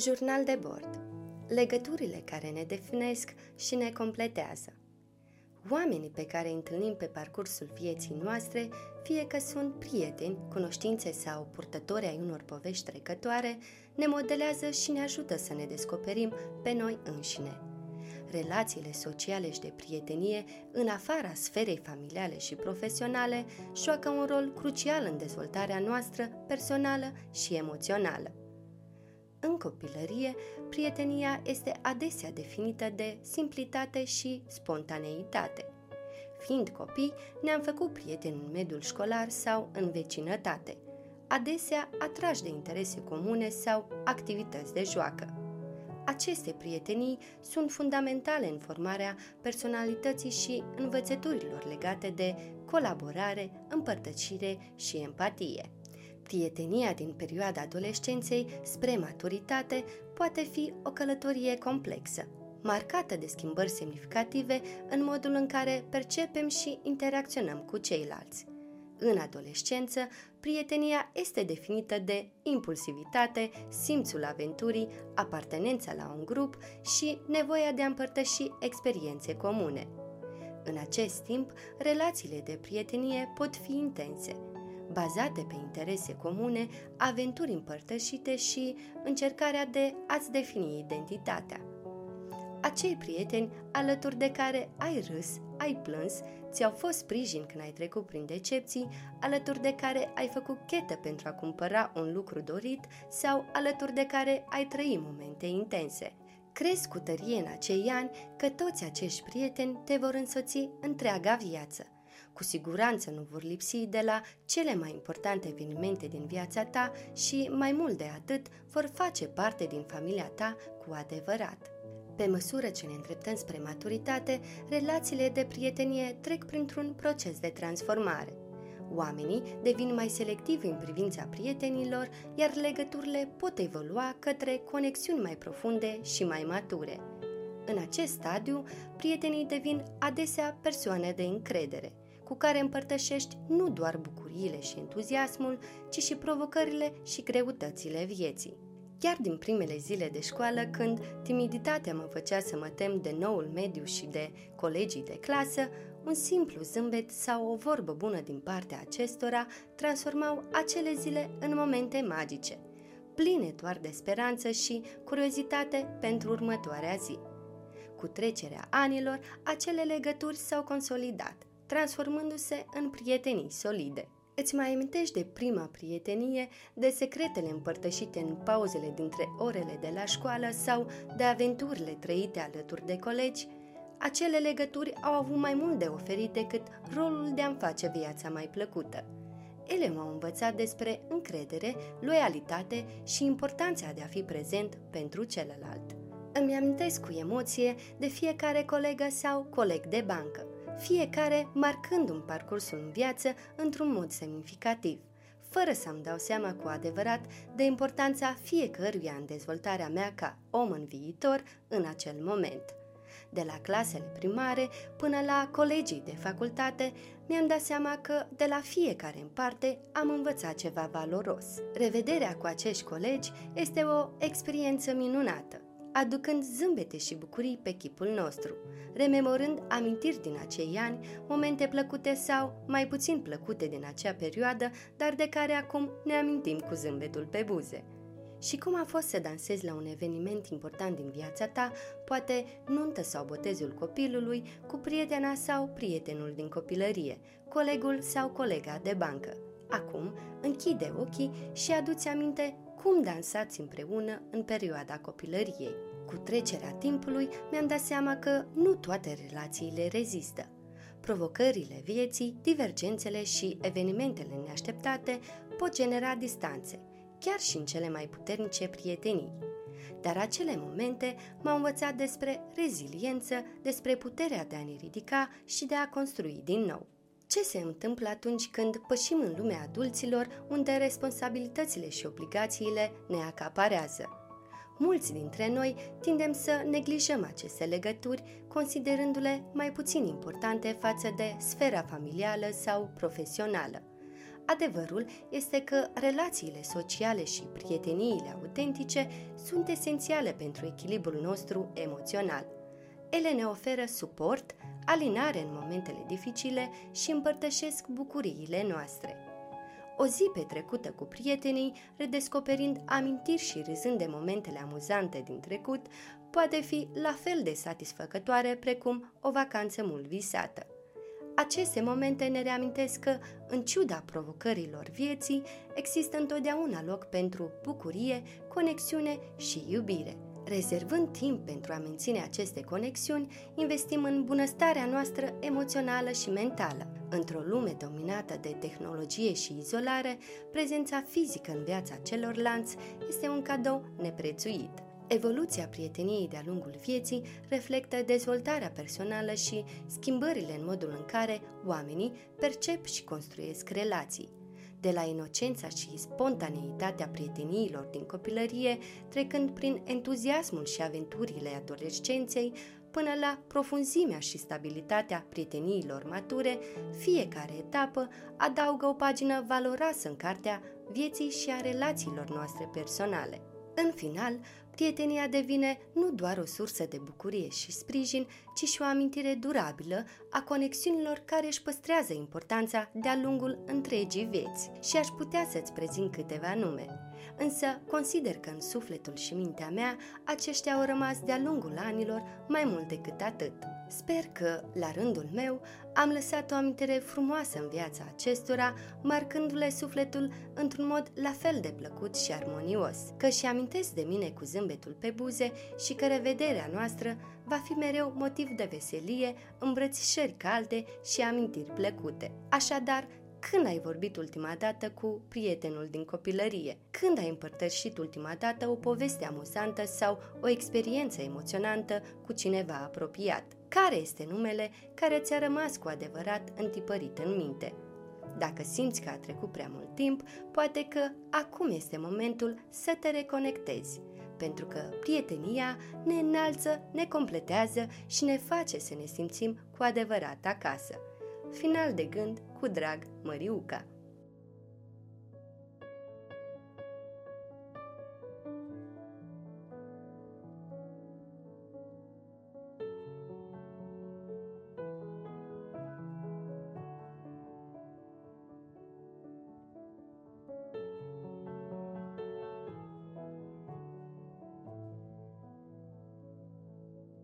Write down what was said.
Jurnal de bord. Legăturile care ne definesc și ne completează. Oamenii pe care îi întâlnim pe parcursul vieții noastre, fie că sunt prieteni, cunoștințe sau purtători ai unor povești trecătoare, ne modelează și ne ajută să ne descoperim pe noi înșine. Relațiile sociale și de prietenie, în afara sferei familiale și profesionale, joacă un rol crucial în dezvoltarea noastră personală și emoțională. În copilărie, prietenia este adesea definită de simplitate și spontaneitate. Fiind copii, ne-am făcut prieteni în mediul școlar sau în vecinătate, adesea atrași de interese comune sau activități de joacă. Aceste prietenii sunt fundamentale în formarea personalității și învățăturilor legate de colaborare, împărtăcire și empatie. Prietenia din perioada adolescenței spre maturitate poate fi o călătorie complexă, marcată de schimbări semnificative în modul în care percepem și interacționăm cu ceilalți. În adolescență, prietenia este definită de impulsivitate, simțul aventurii, apartenența la un grup și nevoia de a împărtăși experiențe comune. În acest timp, relațiile de prietenie pot fi intense – bazate pe interese comune, aventuri împărtășite și încercarea de a-ți defini identitatea. Acei prieteni alături de care ai râs, ai plâns, ți-au fost sprijin când ai trecut prin decepții, alături de care ai făcut chetă pentru a cumpăra un lucru dorit sau alături de care ai trăit momente intense. Crezi cu tărie în acei ani că toți acești prieteni te vor însoți întreaga viață – cu siguranță nu vor lipsi de la cele mai importante evenimente din viața ta și, mai mult de atât, vor face parte din familia ta cu adevărat. Pe măsură ce ne îndreptăm spre maturitate, relațiile de prietenie trec printr-un proces de transformare. Oamenii devin mai selectivi în privința prietenilor, iar legăturile pot evolua către conexiuni mai profunde și mai mature. În acest stadiu, prietenii devin adesea persoane de încredere – cu care împărtășești nu doar bucuriile și entuziasmul, ci și provocările și greutățile vieții. Chiar din primele zile de școală, când timiditatea mă făcea să mă tem de noul mediu și de colegii de clasă, un simplu zâmbet sau o vorbă bună din partea acestora transformau acele zile în momente magice, pline doar de speranță și curiozitate pentru următoarea zi. Cu trecerea anilor, acele legături s-au consolidat, transformându-se în prietenii solide. Îți mai amintești de prima prietenie, de secretele împărtășite în pauzele dintre orele de la școală sau de aventurile trăite alături de colegi? Acele legături au avut mai mult de oferit decât rolul de a-mi face viața mai plăcută. Ele m-au învățat despre încredere, loialitate și importanța de a fi prezent pentru celălalt. Îmi amintesc cu emoție de fiecare colegă sau coleg de bancă, fiecare marcând un parcursul în viață într-un mod semnificativ, fără să-mi dau seama cu adevărat de importanța fiecăruia în dezvoltarea mea ca om în viitor în acel moment. De la clasele primare până la colegii de facultate, mi-am dat seama că de la fiecare în parte am învățat ceva valoros. Revederea cu acești colegi este o experiență minunată aducând zâmbete și bucurii pe chipul nostru, rememorând amintiri din acei ani, momente plăcute sau mai puțin plăcute din acea perioadă, dar de care acum ne amintim cu zâmbetul pe buze. Și cum a fost să dansezi la un eveniment important din viața ta, poate nuntă sau botezul copilului, cu prietena sau prietenul din copilărie, colegul sau colega de bancă. Acum, închide ochii și aduți aminte cum dansați împreună în perioada copilăriei. Cu trecerea timpului mi-am dat seama că nu toate relațiile rezistă. Provocările vieții, divergențele și evenimentele neașteptate pot genera distanțe, chiar și în cele mai puternice prietenii. Dar acele momente m-au învățat despre reziliență, despre puterea de a ne ridica și de a construi din nou. Ce se întâmplă atunci când pășim în lumea adulților, unde responsabilitățile și obligațiile ne acaparează? Mulți dintre noi tindem să neglijăm aceste legături, considerându-le mai puțin importante față de sfera familială sau profesională. Adevărul este că relațiile sociale și prieteniile autentice sunt esențiale pentru echilibrul nostru emoțional. Ele ne oferă suport, alinare în momentele dificile și împărtășesc bucuriile noastre. O zi petrecută cu prietenii, redescoperind amintiri și râzând de momentele amuzante din trecut, poate fi la fel de satisfăcătoare precum o vacanță mult visată. Aceste momente ne reamintesc că, în ciuda provocărilor vieții, există întotdeauna loc pentru bucurie, conexiune și iubire. Rezervând timp pentru a menține aceste conexiuni, investim în bunăstarea noastră emoțională și mentală. Într-o lume dominată de tehnologie și izolare, prezența fizică în viața celorlalți este un cadou neprețuit. Evoluția prieteniei de-a lungul vieții reflectă dezvoltarea personală și schimbările în modul în care oamenii percep și construiesc relații. De la inocența și spontaneitatea prieteniilor din copilărie, trecând prin entuziasmul și aventurile adolescenței, până la profunzimea și stabilitatea prieteniilor mature, fiecare etapă adaugă o pagină valoroasă în cartea vieții și a relațiilor noastre personale. În final, prietenia devine nu doar o sursă de bucurie și sprijin, ci și o amintire durabilă a conexiunilor care își păstrează importanța de-a lungul întregii vieți. Și aș putea să-ți prezint câteva nume. Însă consider că în sufletul și mintea mea aceștia au rămas de-a lungul anilor mai mult decât atât. Sper că, la rândul meu, am lăsat o amintire frumoasă în viața acestora, marcându-le sufletul într-un mod la fel de plăcut și armonios, că și amintesc de mine cu zâmbetul pe buze și că revederea noastră va fi mereu motiv de veselie, îmbrățișări calde și amintiri plăcute. Așadar, când ai vorbit ultima dată cu prietenul din copilărie? Când ai împărtășit ultima dată o poveste amuzantă sau o experiență emoționantă cu cineva apropiat? Care este numele care ți-a rămas cu adevărat întipărit în minte? Dacă simți că a trecut prea mult timp, poate că acum este momentul să te reconectezi, pentru că prietenia ne înalță, ne completează și ne face să ne simțim cu adevărat acasă. Final de gând cu drag Măriuca.